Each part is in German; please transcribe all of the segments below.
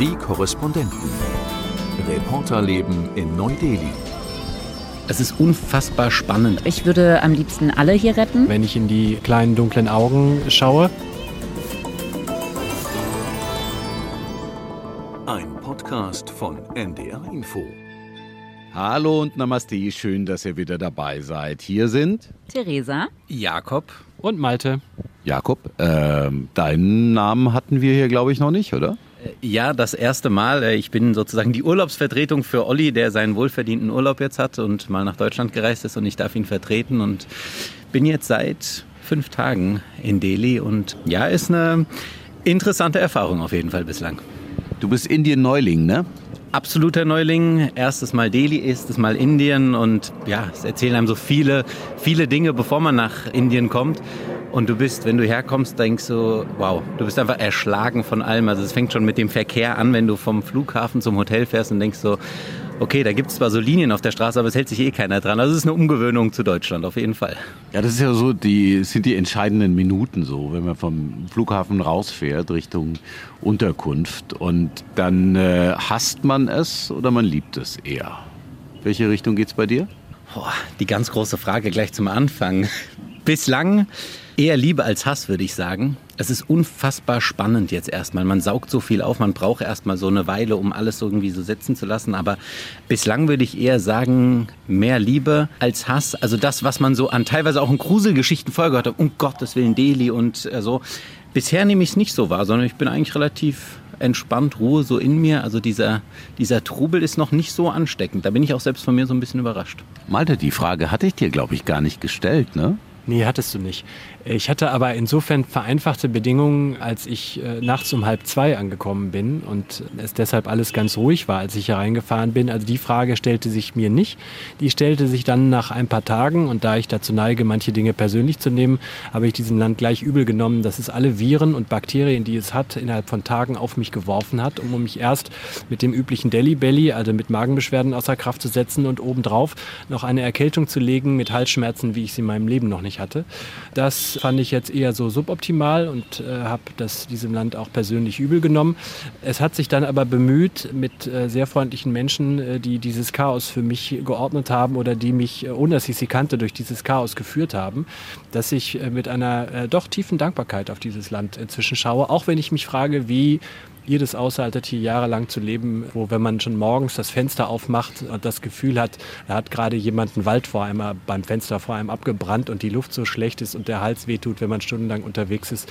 Die Korrespondenten. Reporterleben in Neu-Delhi. Es ist unfassbar spannend. Ich würde am liebsten alle hier retten. Wenn ich in die kleinen dunklen Augen schaue. Ein Podcast von NDR Info. Hallo und Namaste, schön, dass ihr wieder dabei seid. Hier sind Theresa. Jakob. Und Malte. Jakob. Ähm, deinen Namen hatten wir hier, glaube ich, noch nicht, oder? Ja, das erste Mal. Äh, Ich bin sozusagen die Urlaubsvertretung für Olli, der seinen wohlverdienten Urlaub jetzt hat und mal nach Deutschland gereist ist und ich darf ihn vertreten und bin jetzt seit fünf Tagen in Delhi und ja, ist eine interessante Erfahrung auf jeden Fall bislang. Du bist Indien-Neuling, ne? Absoluter Neuling, erstes Mal Delhi, erstes Mal Indien und ja, es erzählen einem so viele, viele Dinge, bevor man nach Indien kommt. Und du bist, wenn du herkommst, denkst du, wow, du bist einfach erschlagen von allem. Also es fängt schon mit dem Verkehr an, wenn du vom Flughafen zum Hotel fährst und denkst so, okay, da gibt es zwar so Linien auf der Straße, aber es hält sich eh keiner dran. Also es ist eine Umgewöhnung zu Deutschland, auf jeden Fall. Ja, das ist ja so, die sind die entscheidenden Minuten so, wenn man vom Flughafen rausfährt Richtung Unterkunft und dann äh, hasst man es oder man liebt es eher. Welche Richtung geht's bei dir? Boah, die ganz große Frage gleich zum Anfang. Bislang eher Liebe als Hass, würde ich sagen. Es ist unfassbar spannend jetzt erstmal. Man saugt so viel auf, man braucht erstmal so eine Weile, um alles irgendwie so setzen zu lassen. Aber bislang würde ich eher sagen, mehr Liebe als Hass. Also das, was man so an teilweise auch in Gruselgeschichten vorher gehört hat, um Gottes Willen Delhi und äh, so. Bisher nehme ich es nicht so wahr, sondern ich bin eigentlich relativ entspannt, Ruhe so in mir. Also dieser, dieser Trubel ist noch nicht so ansteckend. Da bin ich auch selbst von mir so ein bisschen überrascht. Malte, die Frage hatte ich dir, glaube ich, gar nicht gestellt, ne? Nee, hattest du nicht. Ich hatte aber insofern vereinfachte Bedingungen, als ich äh, nachts um halb zwei angekommen bin und es deshalb alles ganz ruhig war, als ich hier reingefahren bin. Also die Frage stellte sich mir nicht. Die stellte sich dann nach ein paar Tagen und da ich dazu neige, manche Dinge persönlich zu nehmen, habe ich diesem Land gleich übel genommen, dass es alle Viren und Bakterien, die es hat, innerhalb von Tagen auf mich geworfen hat, um mich erst mit dem üblichen Delhi Belly, also mit Magenbeschwerden außer Kraft zu setzen und obendrauf noch eine Erkältung zu legen mit Halsschmerzen, wie ich sie in meinem Leben noch nicht hatte. Das fand ich jetzt eher so suboptimal und äh, habe das diesem Land auch persönlich übel genommen. Es hat sich dann aber bemüht mit äh, sehr freundlichen Menschen, äh, die dieses Chaos für mich geordnet haben oder die mich, äh, ohne dass ich sie kannte, durch dieses Chaos geführt haben, dass ich äh, mit einer äh, doch tiefen Dankbarkeit auf dieses Land inzwischen schaue, auch wenn ich mich frage, wie ihr das aushaltet, hier jahrelang zu leben, wo wenn man schon morgens das Fenster aufmacht und das Gefühl hat, da hat gerade jemand einen Wald vor einem beim Fenster vor einem abgebrannt und die Luft so schlecht ist und der Hals wehtut, wenn man stundenlang unterwegs ist.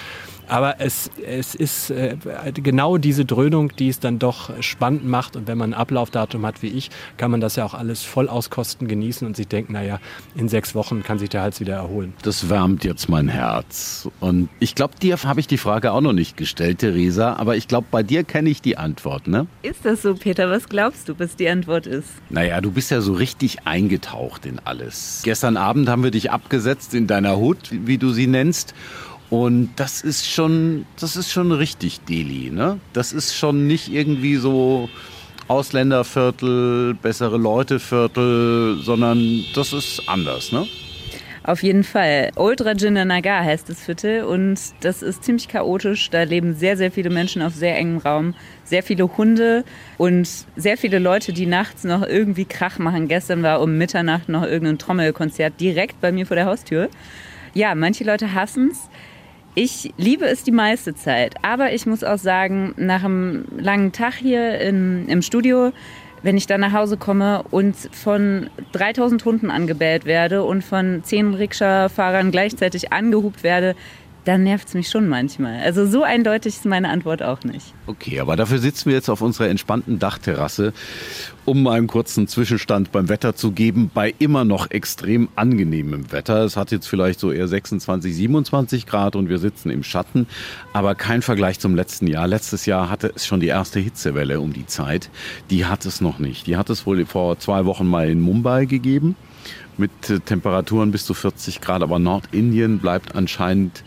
Aber es, es ist äh, genau diese Dröhnung, die es dann doch spannend macht. Und wenn man ein Ablaufdatum hat wie ich, kann man das ja auch alles voll auskosten, genießen und sich denken, naja, in sechs Wochen kann sich der Hals wieder erholen. Das wärmt jetzt mein Herz. Und ich glaube, dir habe ich die Frage auch noch nicht gestellt, Theresa, aber ich glaube, bei dir kenne ich die Antwort, ne? Ist das so, Peter? Was glaubst du, was die Antwort ist? Naja, du bist ja so richtig eingetaucht in alles. Gestern Abend haben wir dich abgesetzt in deiner Hut, wie du sie nennst. Und das ist schon, das ist schon richtig Delhi, ne? Das ist schon nicht irgendwie so Ausländerviertel, bessere Leuteviertel, sondern das ist anders, ne? Auf jeden Fall. Old Rajendra Nagar heißt das Viertel und das ist ziemlich chaotisch. Da leben sehr, sehr viele Menschen auf sehr engem Raum, sehr viele Hunde und sehr viele Leute, die nachts noch irgendwie Krach machen. Gestern war um Mitternacht noch irgendein Trommelkonzert direkt bei mir vor der Haustür. Ja, manche Leute hassen es. Ich liebe es die meiste Zeit, aber ich muss auch sagen, nach einem langen Tag hier im, im Studio, wenn ich dann nach Hause komme und von 3000 Hunden angebellt werde und von 10 Rikscha-Fahrern gleichzeitig angehupt werde, dann nervt es mich schon manchmal. Also so eindeutig ist meine Antwort auch nicht. Okay, aber dafür sitzen wir jetzt auf unserer entspannten Dachterrasse, um mal einen kurzen Zwischenstand beim Wetter zu geben, bei immer noch extrem angenehmem Wetter. Es hat jetzt vielleicht so eher 26, 27 Grad und wir sitzen im Schatten, aber kein Vergleich zum letzten Jahr. Letztes Jahr hatte es schon die erste Hitzewelle um die Zeit. Die hat es noch nicht. Die hat es wohl vor zwei Wochen mal in Mumbai gegeben mit Temperaturen bis zu 40 Grad, aber Nordindien bleibt anscheinend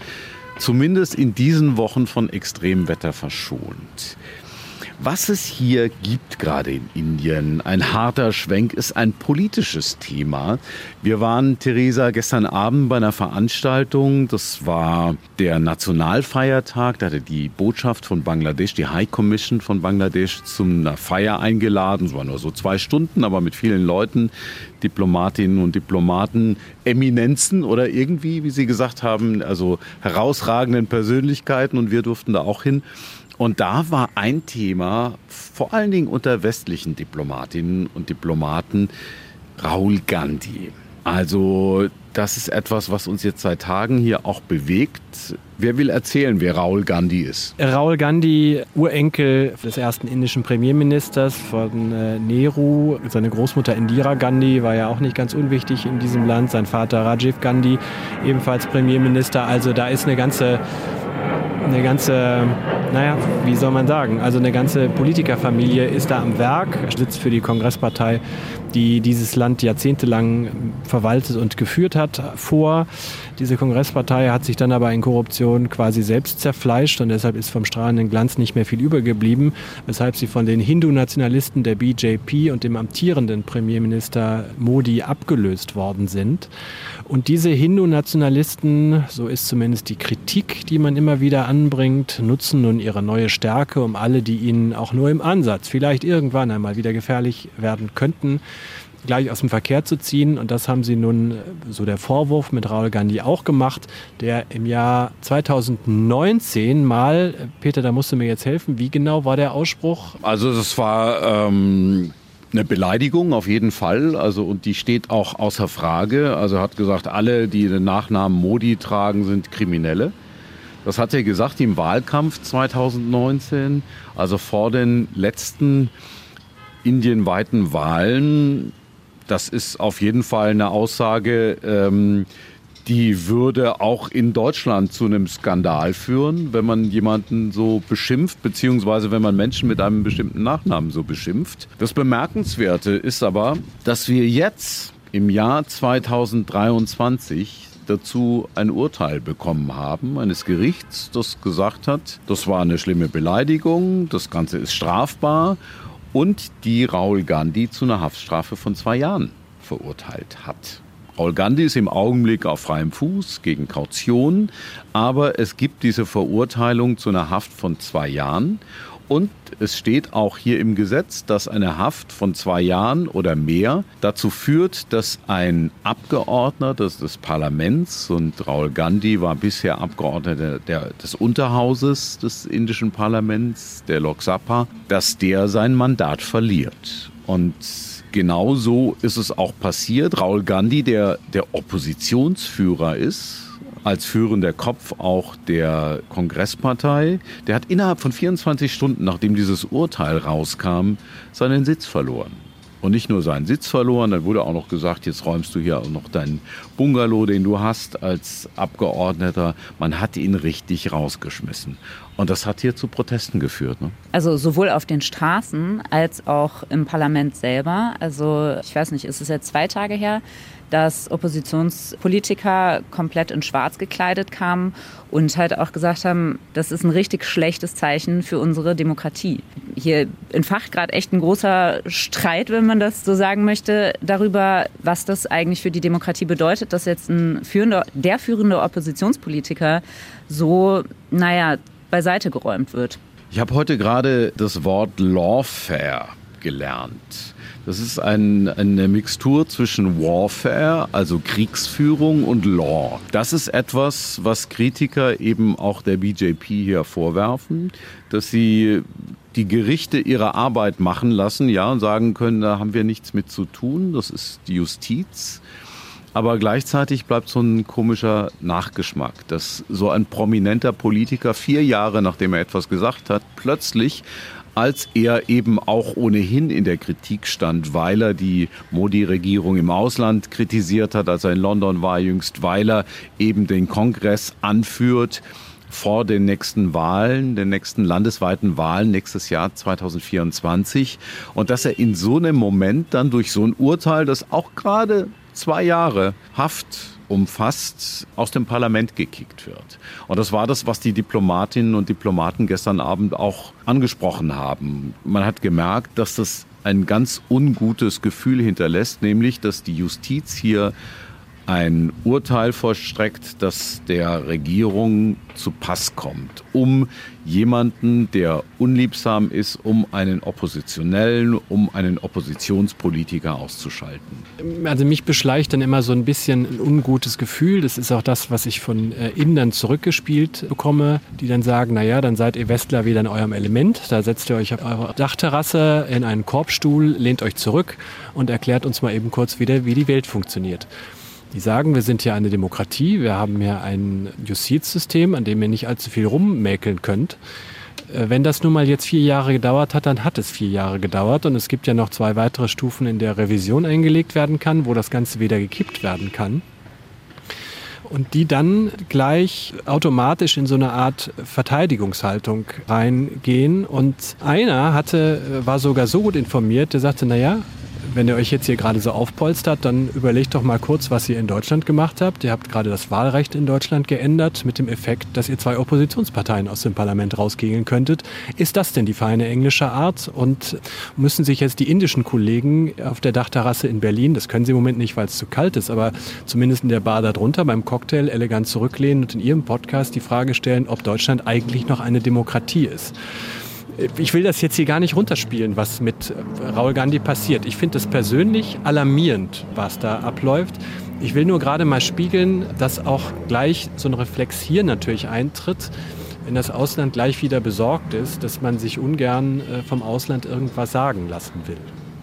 zumindest in diesen Wochen von Extremwetter verschont. Was es hier gibt, gerade in Indien, ein harter Schwenk, ist ein politisches Thema. Wir waren, Theresa, gestern Abend bei einer Veranstaltung. Das war der Nationalfeiertag. Da hatte die Botschaft von Bangladesch, die High Commission von Bangladesch, zum Feier eingeladen. Es waren nur so zwei Stunden, aber mit vielen Leuten, Diplomatinnen und Diplomaten, Eminenzen oder irgendwie, wie Sie gesagt haben, also herausragenden Persönlichkeiten. Und wir durften da auch hin. Und da war ein Thema, vor allen Dingen unter westlichen Diplomatinnen und Diplomaten, Raul Gandhi. Also das ist etwas, was uns jetzt seit Tagen hier auch bewegt. Wer will erzählen, wer Raul Gandhi ist? Raul Gandhi, Urenkel des ersten indischen Premierministers von äh, Nehru. Seine Großmutter Indira Gandhi war ja auch nicht ganz unwichtig in diesem Land. Sein Vater Rajiv Gandhi, ebenfalls Premierminister. Also da ist eine ganze eine ganze, naja, wie soll man sagen, also eine ganze Politikerfamilie ist da am Werk, sitzt für die Kongresspartei, die dieses Land jahrzehntelang verwaltet und geführt hat, vor. Diese Kongresspartei hat sich dann aber in Korruption quasi selbst zerfleischt und deshalb ist vom strahlenden Glanz nicht mehr viel übergeblieben, weshalb sie von den Hindu-Nationalisten der BJP und dem amtierenden Premierminister Modi abgelöst worden sind. Und diese Hindu-Nationalisten, so ist zumindest die Kritik, die man immer wieder anbringt, nutzen nun ihre neue Stärke, um alle, die ihnen auch nur im Ansatz vielleicht irgendwann einmal wieder gefährlich werden könnten, gleich aus dem Verkehr zu ziehen. Und das haben sie nun, so der Vorwurf mit Raul Gandhi auch gemacht, der im Jahr 2019 mal, Peter, da musst du mir jetzt helfen, wie genau war der Ausspruch? Also das war ähm, eine Beleidigung auf jeden Fall. Also und die steht auch außer Frage. Also hat gesagt, alle, die den Nachnamen Modi tragen, sind Kriminelle. Das hat er gesagt im Wahlkampf 2019, also vor den letzten indienweiten Wahlen. Das ist auf jeden Fall eine Aussage, ähm, die würde auch in Deutschland zu einem Skandal führen, wenn man jemanden so beschimpft, beziehungsweise wenn man Menschen mit einem bestimmten Nachnamen so beschimpft. Das Bemerkenswerte ist aber, dass wir jetzt im Jahr 2023 dazu ein Urteil bekommen haben eines Gerichts, das gesagt hat, das war eine schlimme Beleidigung, das Ganze ist strafbar und die Raul Gandhi zu einer Haftstrafe von zwei Jahren verurteilt hat. Raul Gandhi ist im Augenblick auf freiem Fuß gegen Kaution, aber es gibt diese Verurteilung zu einer Haft von zwei Jahren. Und es steht auch hier im Gesetz, dass eine Haft von zwei Jahren oder mehr dazu führt, dass ein Abgeordneter des Parlaments, und Raul Gandhi war bisher Abgeordneter der, des Unterhauses des indischen Parlaments, der Lok Sabha, dass der sein Mandat verliert. Und genau so ist es auch passiert. Raul Gandhi, der der Oppositionsführer ist, als führender Kopf auch der Kongresspartei, der hat innerhalb von 24 Stunden, nachdem dieses Urteil rauskam, seinen Sitz verloren. Und nicht nur seinen Sitz verloren, dann wurde auch noch gesagt, jetzt räumst du hier auch noch deinen Bungalow, den du hast als Abgeordneter. Man hat ihn richtig rausgeschmissen. Und das hat hier zu Protesten geführt. Ne? Also sowohl auf den Straßen als auch im Parlament selber. Also ich weiß nicht, ist es jetzt zwei Tage her, dass Oppositionspolitiker komplett in Schwarz gekleidet kamen und halt auch gesagt haben, das ist ein richtig schlechtes Zeichen für unsere Demokratie. Hier entfacht gerade echt ein großer Streit, wenn man das so sagen möchte, darüber, was das eigentlich für die Demokratie bedeutet, dass jetzt ein führender, der führende Oppositionspolitiker so, naja, beiseite geräumt wird. Ich habe heute gerade das Wort Lawfare gelernt. Das ist ein, eine Mixtur zwischen Warfare, also Kriegsführung, und Law. Das ist etwas, was Kritiker eben auch der BJP hier vorwerfen, dass sie die Gerichte ihre Arbeit machen lassen, ja, und sagen können, da haben wir nichts mit zu tun. Das ist die Justiz. Aber gleichzeitig bleibt so ein komischer Nachgeschmack, dass so ein prominenter Politiker vier Jahre nachdem er etwas gesagt hat, plötzlich als er eben auch ohnehin in der Kritik stand, weil er die Modi-Regierung im Ausland kritisiert hat, als er in London war jüngst, weil er eben den Kongress anführt vor den nächsten Wahlen, den nächsten landesweiten Wahlen nächstes Jahr 2024 und dass er in so einem Moment dann durch so ein Urteil, das auch gerade zwei Jahre Haft umfasst, aus dem Parlament gekickt wird. Und das war das, was die Diplomatinnen und Diplomaten gestern Abend auch angesprochen haben. Man hat gemerkt, dass das ein ganz ungutes Gefühl hinterlässt, nämlich dass die Justiz hier ein Urteil vollstreckt, das der Regierung zu Pass kommt, um jemanden, der unliebsam ist, um einen Oppositionellen, um einen Oppositionspolitiker auszuschalten. Also mich beschleicht dann immer so ein bisschen ein ungutes Gefühl. Das ist auch das, was ich von äh, Indern zurückgespielt bekomme, die dann sagen, naja, dann seid ihr Westler wieder in eurem Element. Da setzt ihr euch auf eure Dachterrasse in einen Korbstuhl, lehnt euch zurück und erklärt uns mal eben kurz wieder, wie die Welt funktioniert. Die sagen, wir sind hier eine Demokratie, wir haben hier ein Justizsystem, an dem ihr nicht allzu viel rummäkeln könnt. Äh, wenn das nun mal jetzt vier Jahre gedauert hat, dann hat es vier Jahre gedauert und es gibt ja noch zwei weitere Stufen, in der Revision eingelegt werden kann, wo das Ganze wieder gekippt werden kann. Und die dann gleich automatisch in so eine Art Verteidigungshaltung reingehen. Und einer hatte, äh, war sogar so gut informiert, der sagte, naja, wenn ihr euch jetzt hier gerade so aufpolstert, dann überlegt doch mal kurz, was ihr in Deutschland gemacht habt. Ihr habt gerade das Wahlrecht in Deutschland geändert mit dem Effekt, dass ihr zwei Oppositionsparteien aus dem Parlament rauskegeln könntet. Ist das denn die feine englische Art? Und müssen sich jetzt die indischen Kollegen auf der Dachterrasse in Berlin, das können sie im Moment nicht, weil es zu kalt ist, aber zumindest in der Bar darunter beim Cocktail elegant zurücklehnen und in ihrem Podcast die Frage stellen, ob Deutschland eigentlich noch eine Demokratie ist ich will das jetzt hier gar nicht runterspielen, was mit äh, Raul Gandhi passiert. Ich finde es persönlich alarmierend, was da abläuft. Ich will nur gerade mal spiegeln, dass auch gleich so ein Reflex hier natürlich eintritt, wenn das Ausland gleich wieder besorgt ist, dass man sich ungern äh, vom Ausland irgendwas sagen lassen will.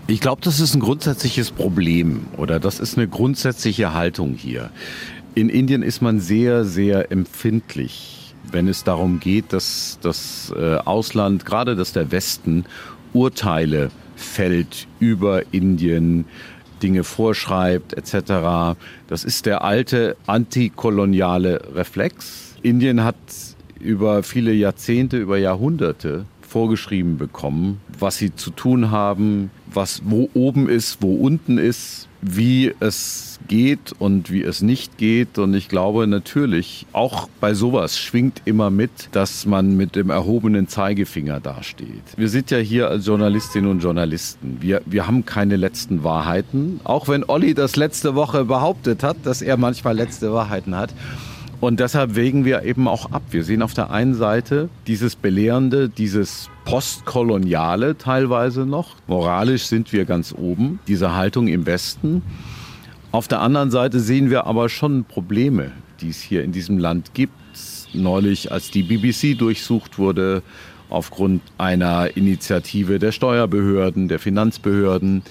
Ich glaube, das ist ein grundsätzliches Problem oder das ist eine grundsätzliche Haltung hier. In Indien ist man sehr, sehr empfindlich wenn es darum geht, dass das äh, Ausland, gerade dass der Westen, Urteile fällt über Indien, Dinge vorschreibt etc. Das ist der alte antikoloniale Reflex. Indien hat über viele Jahrzehnte, über Jahrhunderte vorgeschrieben bekommen, was sie zu tun haben, was wo oben ist, wo unten ist, wie es geht und wie es nicht geht. Und ich glaube natürlich, auch bei sowas schwingt immer mit, dass man mit dem erhobenen Zeigefinger dasteht. Wir sind ja hier als Journalistinnen und Journalisten. Wir, wir haben keine letzten Wahrheiten. Auch wenn Olli das letzte Woche behauptet hat, dass er manchmal letzte Wahrheiten hat. Und deshalb wägen wir eben auch ab. Wir sehen auf der einen Seite dieses Belehrende, dieses Postkoloniale teilweise noch. Moralisch sind wir ganz oben, diese Haltung im Westen. Auf der anderen Seite sehen wir aber schon Probleme, die es hier in diesem Land gibt. Neulich, als die BBC durchsucht wurde, aufgrund einer Initiative der Steuerbehörden, der Finanzbehörden,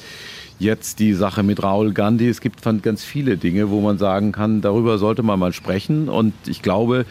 jetzt die Sache mit Raul Gandhi. Es gibt ganz viele Dinge, wo man sagen kann, darüber sollte man mal sprechen. Und ich glaube,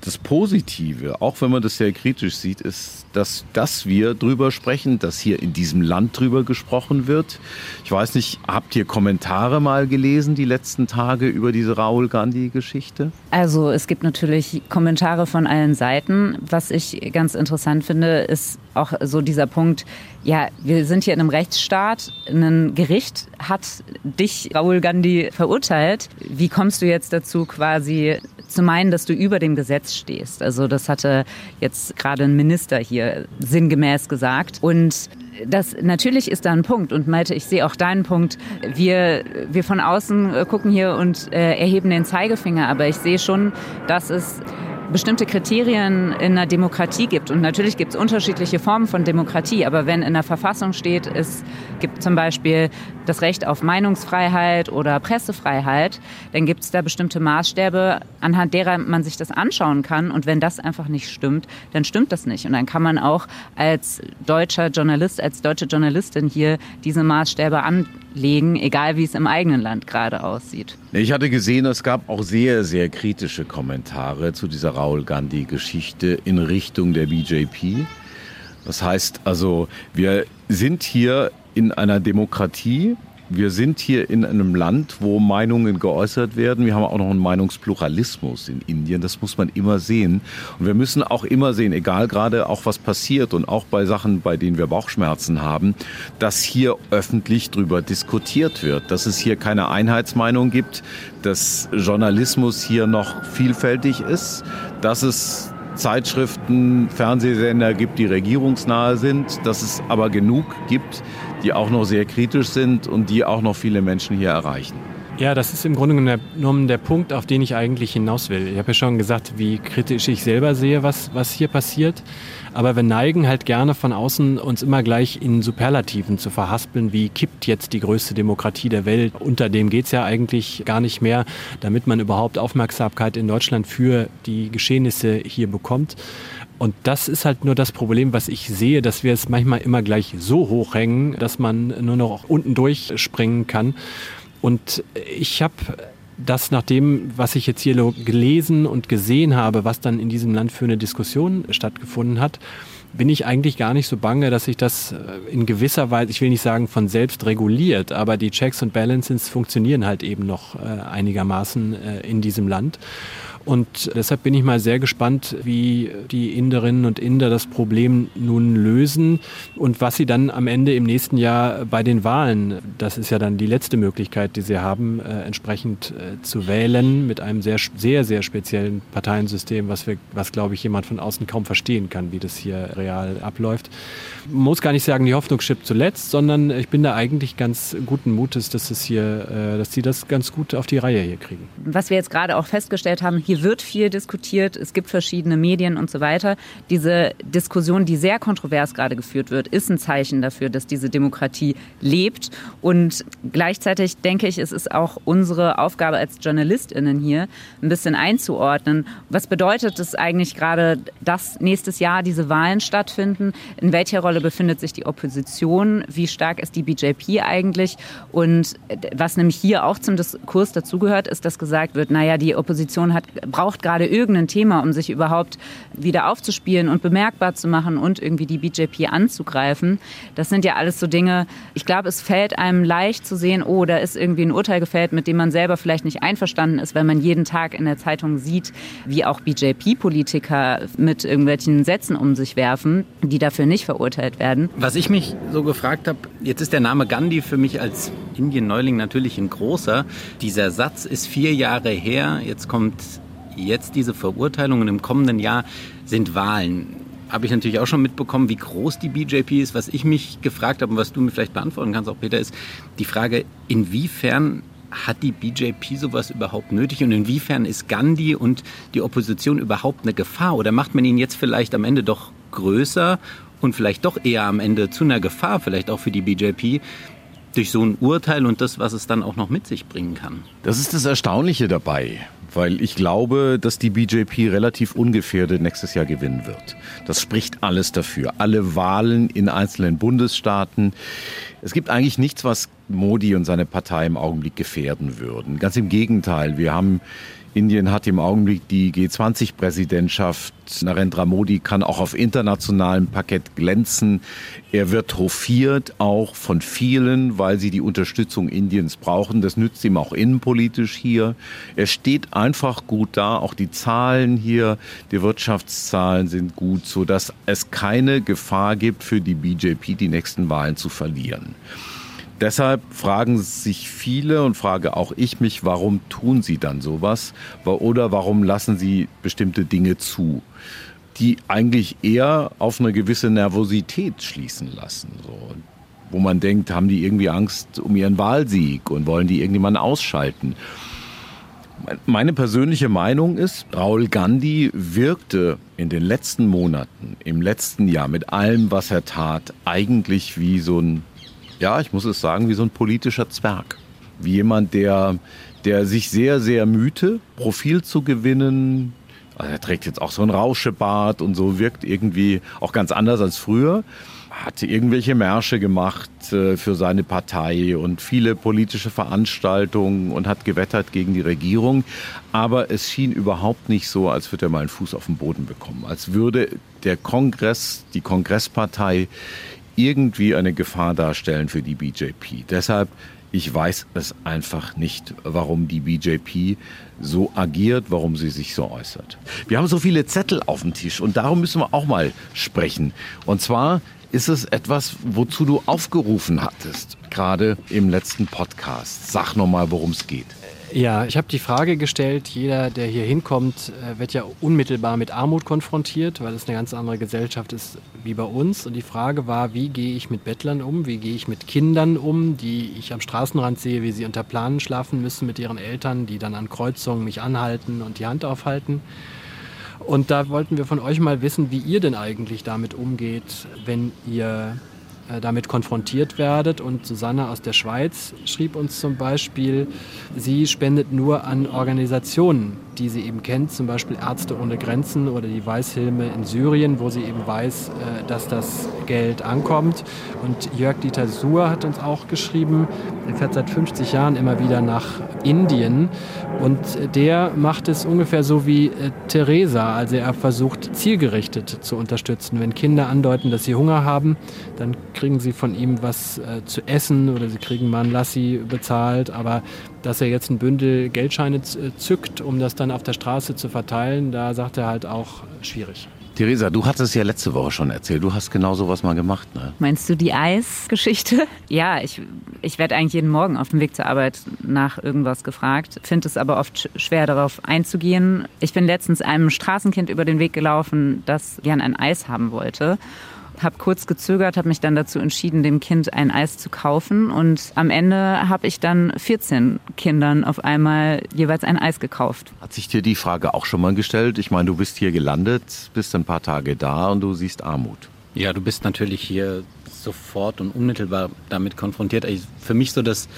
das Positive, auch wenn man das sehr kritisch sieht, ist, dass, dass wir drüber sprechen, dass hier in diesem Land drüber gesprochen wird. Ich weiß nicht, habt ihr Kommentare mal gelesen die letzten Tage über diese Raoul Gandhi-Geschichte? Also es gibt natürlich Kommentare von allen Seiten. Was ich ganz interessant finde, ist auch so dieser Punkt, ja, wir sind hier in einem Rechtsstaat, ein Gericht hat dich, Raoul Gandhi, verurteilt. Wie kommst du jetzt dazu, quasi zu meinen, dass du über dem Gesetz stehst. Also das hatte jetzt gerade ein Minister hier sinngemäß gesagt. Und das natürlich ist da ein Punkt und Malte, ich sehe auch deinen Punkt. Wir, wir von außen äh, gucken hier und äh, erheben den Zeigefinger, aber ich sehe schon, dass es bestimmte Kriterien in einer Demokratie gibt. Und natürlich gibt es unterschiedliche Formen von Demokratie, aber wenn in der Verfassung steht, es gibt zum Beispiel das Recht auf Meinungsfreiheit oder Pressefreiheit, dann gibt es da bestimmte Maßstäbe, anhand derer man sich das anschauen kann. Und wenn das einfach nicht stimmt, dann stimmt das nicht. Und dann kann man auch als deutscher Journalist, als deutsche Journalistin hier diese Maßstäbe anlegen, egal wie es im eigenen Land gerade aussieht. Ich hatte gesehen, es gab auch sehr, sehr kritische Kommentare zu dieser Raoul Gandhi-Geschichte in Richtung der BJP. Das heißt also, wir sind hier in einer Demokratie wir sind hier in einem Land, wo Meinungen geäußert werden. Wir haben auch noch einen Meinungspluralismus in Indien. Das muss man immer sehen. Und wir müssen auch immer sehen, egal gerade auch was passiert und auch bei Sachen, bei denen wir Bauchschmerzen haben, dass hier öffentlich drüber diskutiert wird, dass es hier keine Einheitsmeinung gibt, dass Journalismus hier noch vielfältig ist, dass es Zeitschriften, Fernsehsender gibt, die regierungsnahe sind, dass es aber genug gibt, die auch noch sehr kritisch sind und die auch noch viele Menschen hier erreichen. Ja, das ist im Grunde genommen der Punkt, auf den ich eigentlich hinaus will. Ich habe ja schon gesagt, wie kritisch ich selber sehe, was, was hier passiert. Aber wir neigen halt gerne von außen uns immer gleich in Superlativen zu verhaspeln, wie kippt jetzt die größte Demokratie der Welt. Unter dem geht's ja eigentlich gar nicht mehr, damit man überhaupt Aufmerksamkeit in Deutschland für die Geschehnisse hier bekommt. Und das ist halt nur das Problem, was ich sehe, dass wir es manchmal immer gleich so hoch hängen, dass man nur noch unten durchspringen kann. Und ich habe das nach dem, was ich jetzt hier gelesen und gesehen habe, was dann in diesem Land für eine Diskussion stattgefunden hat, bin ich eigentlich gar nicht so bange, dass sich das äh, in gewisser Weise, ich will nicht sagen von selbst reguliert, aber die Checks und Balances funktionieren halt eben noch äh, einigermaßen äh, in diesem Land. Und deshalb bin ich mal sehr gespannt, wie die Inderinnen und Inder das Problem nun lösen und was sie dann am Ende im nächsten Jahr bei den Wahlen, das ist ja dann die letzte Möglichkeit, die sie haben, äh, entsprechend äh, zu wählen mit einem sehr, sehr, sehr speziellen Parteiensystem, was wir, was glaube ich jemand von außen kaum verstehen kann, wie das hier real abläuft. Muss gar nicht sagen, die Hoffnung stirbt zuletzt, sondern ich bin da eigentlich ganz guten Mutes, dass es hier, äh, dass sie das ganz gut auf die Reihe hier kriegen. Was wir jetzt gerade auch festgestellt haben, hier wird viel diskutiert, es gibt verschiedene Medien und so weiter. Diese Diskussion, die sehr kontrovers gerade geführt wird, ist ein Zeichen dafür, dass diese Demokratie lebt. Und gleichzeitig denke ich, es ist auch unsere Aufgabe als JournalistInnen hier, ein bisschen einzuordnen. Was bedeutet es eigentlich gerade, dass nächstes Jahr diese Wahlen stattfinden? In welcher Rolle befindet sich die Opposition? Wie stark ist die BJP eigentlich? Und was nämlich hier auch zum Diskurs dazugehört, ist, dass gesagt wird, naja, die Opposition hat braucht gerade irgendein Thema, um sich überhaupt wieder aufzuspielen und bemerkbar zu machen und irgendwie die BJP anzugreifen. Das sind ja alles so Dinge, ich glaube, es fällt einem leicht zu sehen, oh, da ist irgendwie ein Urteil gefällt, mit dem man selber vielleicht nicht einverstanden ist, wenn man jeden Tag in der Zeitung sieht, wie auch BJP-Politiker mit irgendwelchen Sätzen um sich werfen, die dafür nicht verurteilt werden. Was ich mich so gefragt habe, jetzt ist der Name Gandhi für mich als Indien-Neuling natürlich ein großer. Dieser Satz ist vier Jahre her, jetzt kommt jetzt diese Verurteilungen im kommenden Jahr sind Wahlen. Habe ich natürlich auch schon mitbekommen, wie groß die BJP ist. Was ich mich gefragt habe und was du mir vielleicht beantworten kannst, auch Peter, ist die Frage, inwiefern hat die BJP sowas überhaupt nötig und inwiefern ist Gandhi und die Opposition überhaupt eine Gefahr? Oder macht man ihn jetzt vielleicht am Ende doch größer und vielleicht doch eher am Ende zu einer Gefahr, vielleicht auch für die BJP, durch so ein Urteil und das, was es dann auch noch mit sich bringen kann? Das ist das Erstaunliche dabei weil ich glaube, dass die BJP relativ ungefährdet nächstes Jahr gewinnen wird. Das spricht alles dafür. Alle Wahlen in einzelnen Bundesstaaten. Es gibt eigentlich nichts, was Modi und seine Partei im Augenblick gefährden würden. Ganz im Gegenteil. Wir haben Indien hat im Augenblick die G20-Präsidentschaft. Narendra Modi kann auch auf internationalem Parkett glänzen. Er wird hofiert, auch von vielen, weil sie die Unterstützung Indiens brauchen. Das nützt ihm auch innenpolitisch hier. Er steht einfach gut da. Auch die Zahlen hier, die Wirtschaftszahlen sind gut, sodass es keine Gefahr gibt für die BJP, die nächsten Wahlen zu verlieren. Deshalb fragen sich viele und frage auch ich mich, warum tun sie dann sowas? Oder warum lassen sie bestimmte Dinge zu, die eigentlich eher auf eine gewisse Nervosität schließen lassen? So. Wo man denkt, haben die irgendwie Angst um ihren Wahlsieg und wollen die irgendjemanden ausschalten? Meine persönliche Meinung ist, Raul Gandhi wirkte in den letzten Monaten, im letzten Jahr mit allem, was er tat, eigentlich wie so ein ja, ich muss es sagen, wie so ein politischer Zwerg. Wie jemand, der, der sich sehr, sehr mühte, Profil zu gewinnen. Also er trägt jetzt auch so ein Rauschebart und so wirkt irgendwie auch ganz anders als früher. Hatte irgendwelche Märsche gemacht äh, für seine Partei und viele politische Veranstaltungen und hat gewettert gegen die Regierung. Aber es schien überhaupt nicht so, als würde er mal einen Fuß auf den Boden bekommen. Als würde der Kongress, die Kongresspartei irgendwie eine Gefahr darstellen für die BJP. Deshalb, Ich weiß es einfach nicht, warum die BJP so agiert, warum sie sich so äußert. Wir haben so viele Zettel auf dem Tisch und darum müssen wir auch mal sprechen. Und zwar ist es etwas, wozu du aufgerufen hattest, gerade im letzten Podcast. Sag nochmal, worum es geht. Ja, ich habe die Frage gestellt, jeder, der hier hinkommt, äh, wird ja unmittelbar mit Armut konfrontiert, weil es eine ganz andere Gesellschaft ist wie bei uns. Und die Frage war, wie gehe ich mit Bettlern um, wie gehe ich mit Kindern um, die ich am Straßenrand sehe, wie sie unter Planen schlafen müssen mit ihren Eltern, die dann an Kreuzungen mich anhalten und die Hand aufhalten. Und da wollten wir von euch mal wissen, wie ihr denn eigentlich damit umgeht, wenn ihr damit konfrontiert werdet. Und Susanne aus der Schweiz schrieb uns zum Beispiel, sie spendet nur an Organisationen, die sie eben kennt, zum Beispiel Ärzte ohne Grenzen oder die Weißhilme in Syrien, wo sie eben weiß, äh, dass das Geld ankommt. Und Jörg Dieter Suhr hat uns auch geschrieben, er fährt seit 50 Jahren immer wieder nach Indien und der macht es ungefähr so wie äh, Theresa, also er versucht zielgerichtet zu unterstützen. Wenn Kinder andeuten, dass sie Hunger haben, dann kriegen sie von ihm was äh, zu essen oder sie kriegen mal ein Lassi bezahlt. Aber dass er jetzt ein Bündel Geldscheine äh, zückt, um das dann auf der Straße zu verteilen, da sagt er halt auch schwierig. Theresa, du hattest ja letzte Woche schon erzählt, du hast genau sowas mal gemacht, ne? Meinst du die Eisgeschichte? Ja, ich, ich werde eigentlich jeden Morgen auf dem Weg zur Arbeit nach irgendwas gefragt, finde es aber oft schwer darauf einzugehen. Ich bin letztens einem Straßenkind über den Weg gelaufen, das gern ein Eis haben wollte habe kurz gezögert, habe mich dann dazu entschieden, dem Kind ein Eis zu kaufen. Und am Ende habe ich dann 14 Kindern auf einmal jeweils ein Eis gekauft. Hat sich dir die Frage auch schon mal gestellt? Ich meine, du bist hier gelandet, bist ein paar Tage da und du siehst Armut. Ja, du bist natürlich hier sofort und unmittelbar damit konfrontiert. Für mich so das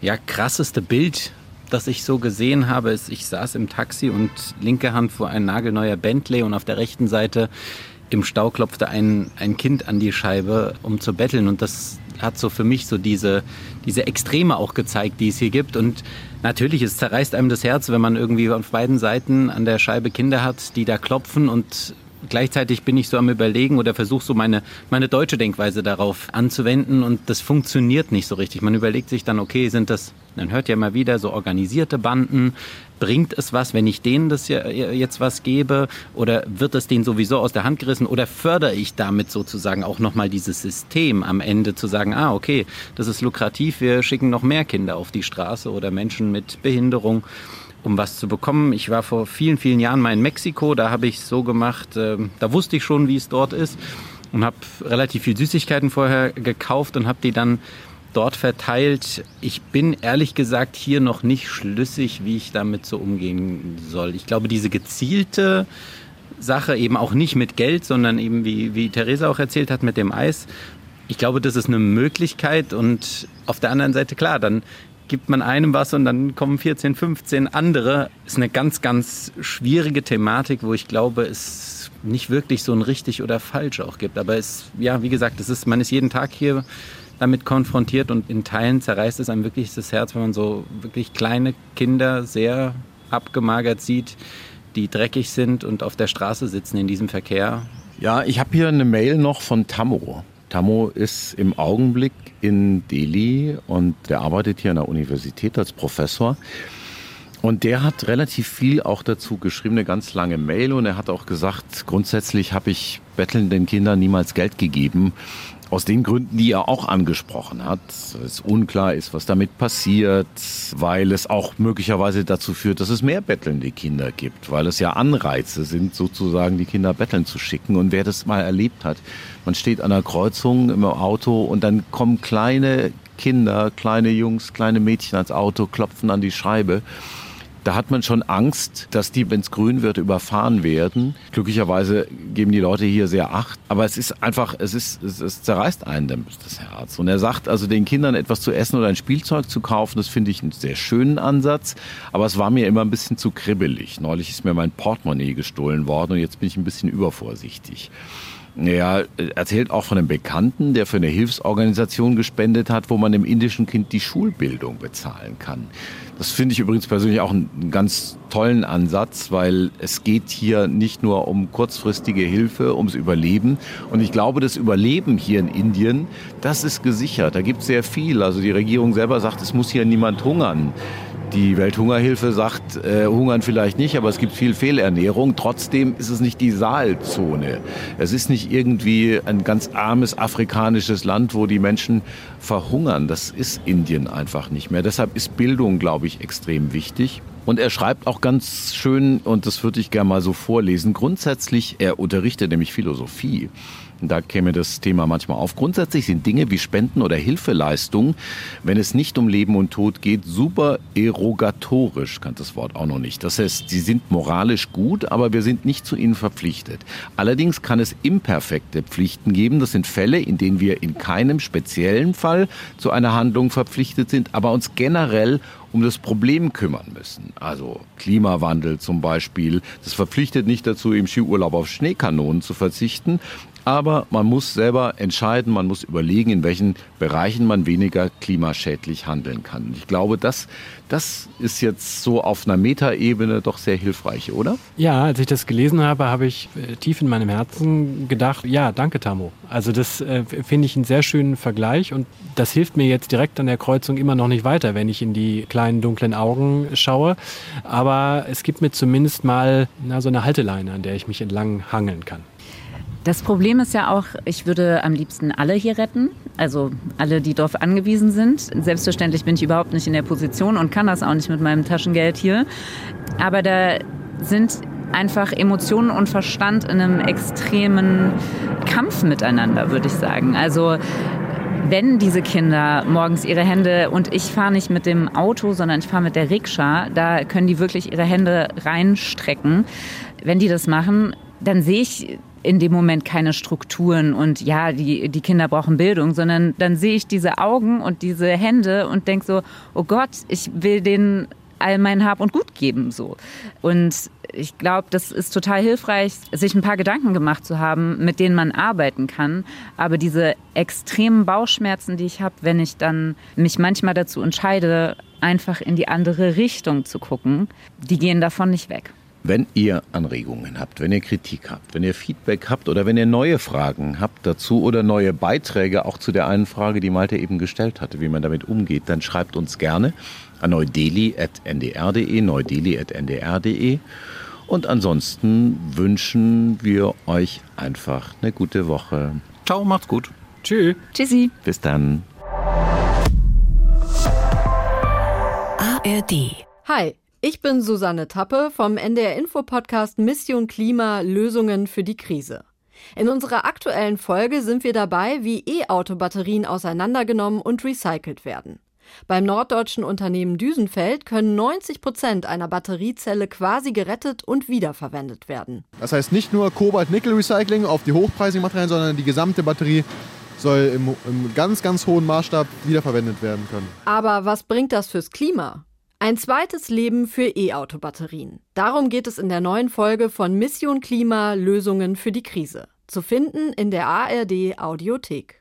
ja, krasseste Bild, das ich so gesehen habe, ist, ich saß im Taxi und linke Hand vor ein nagelneuer Bentley und auf der rechten Seite im Stau klopfte ein, ein Kind an die Scheibe, um zu betteln. Und das hat so für mich so diese, diese Extreme auch gezeigt, die es hier gibt. Und natürlich, es zerreißt einem das Herz, wenn man irgendwie auf beiden Seiten an der Scheibe Kinder hat, die da klopfen und gleichzeitig bin ich so am Überlegen oder versuche so meine, meine deutsche Denkweise darauf anzuwenden und das funktioniert nicht so richtig. Man überlegt sich dann, okay, sind das, man hört ja immer wieder so organisierte Banden, bringt es was, wenn ich denen das jetzt was gebe? Oder wird es denen sowieso aus der Hand gerissen? Oder fördere ich damit sozusagen auch nochmal dieses System am Ende zu sagen, ah, okay, das ist lukrativ, wir schicken noch mehr Kinder auf die Straße oder Menschen mit Behinderung um was zu bekommen. Ich war vor vielen, vielen Jahren mal in Mexiko, da habe ich so gemacht, äh, da wusste ich schon, wie es dort ist und habe relativ viel Süßigkeiten vorher gekauft und habe die dann dort verteilt. Ich bin ehrlich gesagt hier noch nicht schlüssig, wie ich damit so umgehen soll. Ich glaube, diese gezielte Sache eben auch nicht mit Geld, sondern eben wie, wie Theresa auch erzählt hat mit dem Eis. Ich glaube, das ist eine Möglichkeit und auf der anderen Seite klar, dann gibt man einem was und dann kommen 14, 15 andere. Ist eine ganz, ganz schwierige Thematik, wo ich glaube, es nicht wirklich so ein richtig oder falsch auch gibt. Aber es, ja, wie gesagt, es ist, man ist jeden Tag hier damit konfrontiert und in Teilen zerreißt es einem wirklich das Herz, wenn man so wirklich kleine Kinder sehr abgemagert sieht, die dreckig sind und auf der Straße sitzen in diesem Verkehr. Ja, ich habe hier eine Mail noch von Tammo. Tammo ist im Augenblick in Delhi und der arbeitet hier an der Universität als Professor. Und der hat relativ viel auch dazu geschrieben, eine ganz lange Mail. Und er hat auch gesagt, grundsätzlich habe ich bettelnden Kindern niemals Geld gegeben. Aus den Gründen, die er auch angesprochen hat. Es unklar ist, was damit passiert, weil es auch möglicherweise dazu führt, dass es mehr bettelnde Kinder gibt, weil es ja Anreize sind, sozusagen die Kinder betteln zu schicken. Und wer das mal erlebt hat, man steht an einer Kreuzung im Auto und dann kommen kleine Kinder, kleine Jungs, kleine Mädchen ans Auto, klopfen an die Scheibe da hat man schon Angst, dass die, wenn es grün wird, überfahren werden. Glücklicherweise geben die Leute hier sehr Acht. Aber es ist einfach, es ist, es, es zerreißt einen das Herz. Und er sagt also den Kindern etwas zu essen oder ein Spielzeug zu kaufen, das finde ich einen sehr schönen Ansatz. Aber es war mir immer ein bisschen zu kribbelig. Neulich ist mir mein Portemonnaie gestohlen worden und jetzt bin ich ein bisschen übervorsichtig. Er erzählt auch von einem Bekannten, der für eine Hilfsorganisation gespendet hat, wo man dem indischen Kind die Schulbildung bezahlen kann. Das finde ich übrigens persönlich auch einen ganz tollen Ansatz, weil es geht hier nicht nur um kurzfristige Hilfe, ums Überleben. Und ich glaube, das Überleben hier in Indien, das ist gesichert. Da gibt es sehr viel. Also die Regierung selber sagt, es muss hier niemand hungern. Die Welthungerhilfe sagt, äh, hungern vielleicht nicht, aber es gibt viel Fehlernährung. Trotzdem ist es nicht die Saalzone. Es ist nicht irgendwie ein ganz armes afrikanisches Land, wo die Menschen verhungern. Das ist Indien einfach nicht mehr. Deshalb ist Bildung, glaube ich, extrem wichtig. Und er schreibt auch ganz schön, und das würde ich gerne mal so vorlesen, grundsätzlich, er unterrichtet nämlich Philosophie. Da käme das Thema manchmal auf. Grundsätzlich sind Dinge wie Spenden oder Hilfeleistungen, wenn es nicht um Leben und Tod geht, super erogatorisch, kann das Wort auch noch nicht. Das heißt, sie sind moralisch gut, aber wir sind nicht zu ihnen verpflichtet. Allerdings kann es imperfekte Pflichten geben. Das sind Fälle, in denen wir in keinem speziellen Fall zu einer Handlung verpflichtet sind, aber uns generell um das Problem kümmern müssen. Also Klimawandel zum Beispiel. Das verpflichtet nicht dazu, im Skiurlaub auf Schneekanonen zu verzichten. Aber man muss selber entscheiden, man muss überlegen, in welchen Bereichen man weniger klimaschädlich handeln kann. Ich glaube, das, das ist jetzt so auf einer Metaebene doch sehr hilfreich, oder? Ja, als ich das gelesen habe, habe ich äh, tief in meinem Herzen gedacht, ja, danke Tamo. Also das äh, finde ich einen sehr schönen Vergleich und das hilft mir jetzt direkt an der Kreuzung immer noch nicht weiter, wenn ich in die kleinen dunklen Augen schaue. Aber es gibt mir zumindest mal na, so eine Halteleine, an der ich mich entlang hangeln kann. Das Problem ist ja auch, ich würde am liebsten alle hier retten, also alle, die darauf angewiesen sind. Selbstverständlich bin ich überhaupt nicht in der Position und kann das auch nicht mit meinem Taschengeld hier. Aber da sind einfach Emotionen und Verstand in einem extremen Kampf miteinander, würde ich sagen. Also wenn diese Kinder morgens ihre Hände und ich fahre nicht mit dem Auto, sondern ich fahre mit der Rikscha, da können die wirklich ihre Hände reinstrecken. Wenn die das machen, dann sehe ich in dem Moment keine Strukturen und ja, die, die Kinder brauchen Bildung, sondern dann sehe ich diese Augen und diese Hände und denke so, oh Gott, ich will denen all mein Hab und Gut geben so. Und ich glaube, das ist total hilfreich, sich ein paar Gedanken gemacht zu haben, mit denen man arbeiten kann. Aber diese extremen Bauchschmerzen, die ich habe, wenn ich dann mich manchmal dazu entscheide, einfach in die andere Richtung zu gucken, die gehen davon nicht weg. Wenn ihr Anregungen habt, wenn ihr Kritik habt, wenn ihr Feedback habt oder wenn ihr neue Fragen habt dazu oder neue Beiträge auch zu der einen Frage, die Malte eben gestellt hatte, wie man damit umgeht, dann schreibt uns gerne an neudeli.ndr.de, neudeli.ndr.de. Und ansonsten wünschen wir euch einfach eine gute Woche. Ciao, macht's gut. Tschüss. Tschüssi. Bis dann. ARD. Hi. Ich bin Susanne Tappe vom NDR Info Podcast Mission Klima Lösungen für die Krise. In unserer aktuellen Folge sind wir dabei, wie E-Auto-Batterien auseinandergenommen und recycelt werden. Beim norddeutschen Unternehmen Düsenfeld können 90 Prozent einer Batteriezelle quasi gerettet und wiederverwendet werden. Das heißt nicht nur Kobalt-Nickel-Recycling auf die hochpreisigen Materialien, sondern die gesamte Batterie soll im, im ganz, ganz hohen Maßstab wiederverwendet werden können. Aber was bringt das fürs Klima? Ein zweites Leben für E-Auto-Batterien. Darum geht es in der neuen Folge von Mission Klima Lösungen für die Krise. Zu finden in der ARD Audiothek.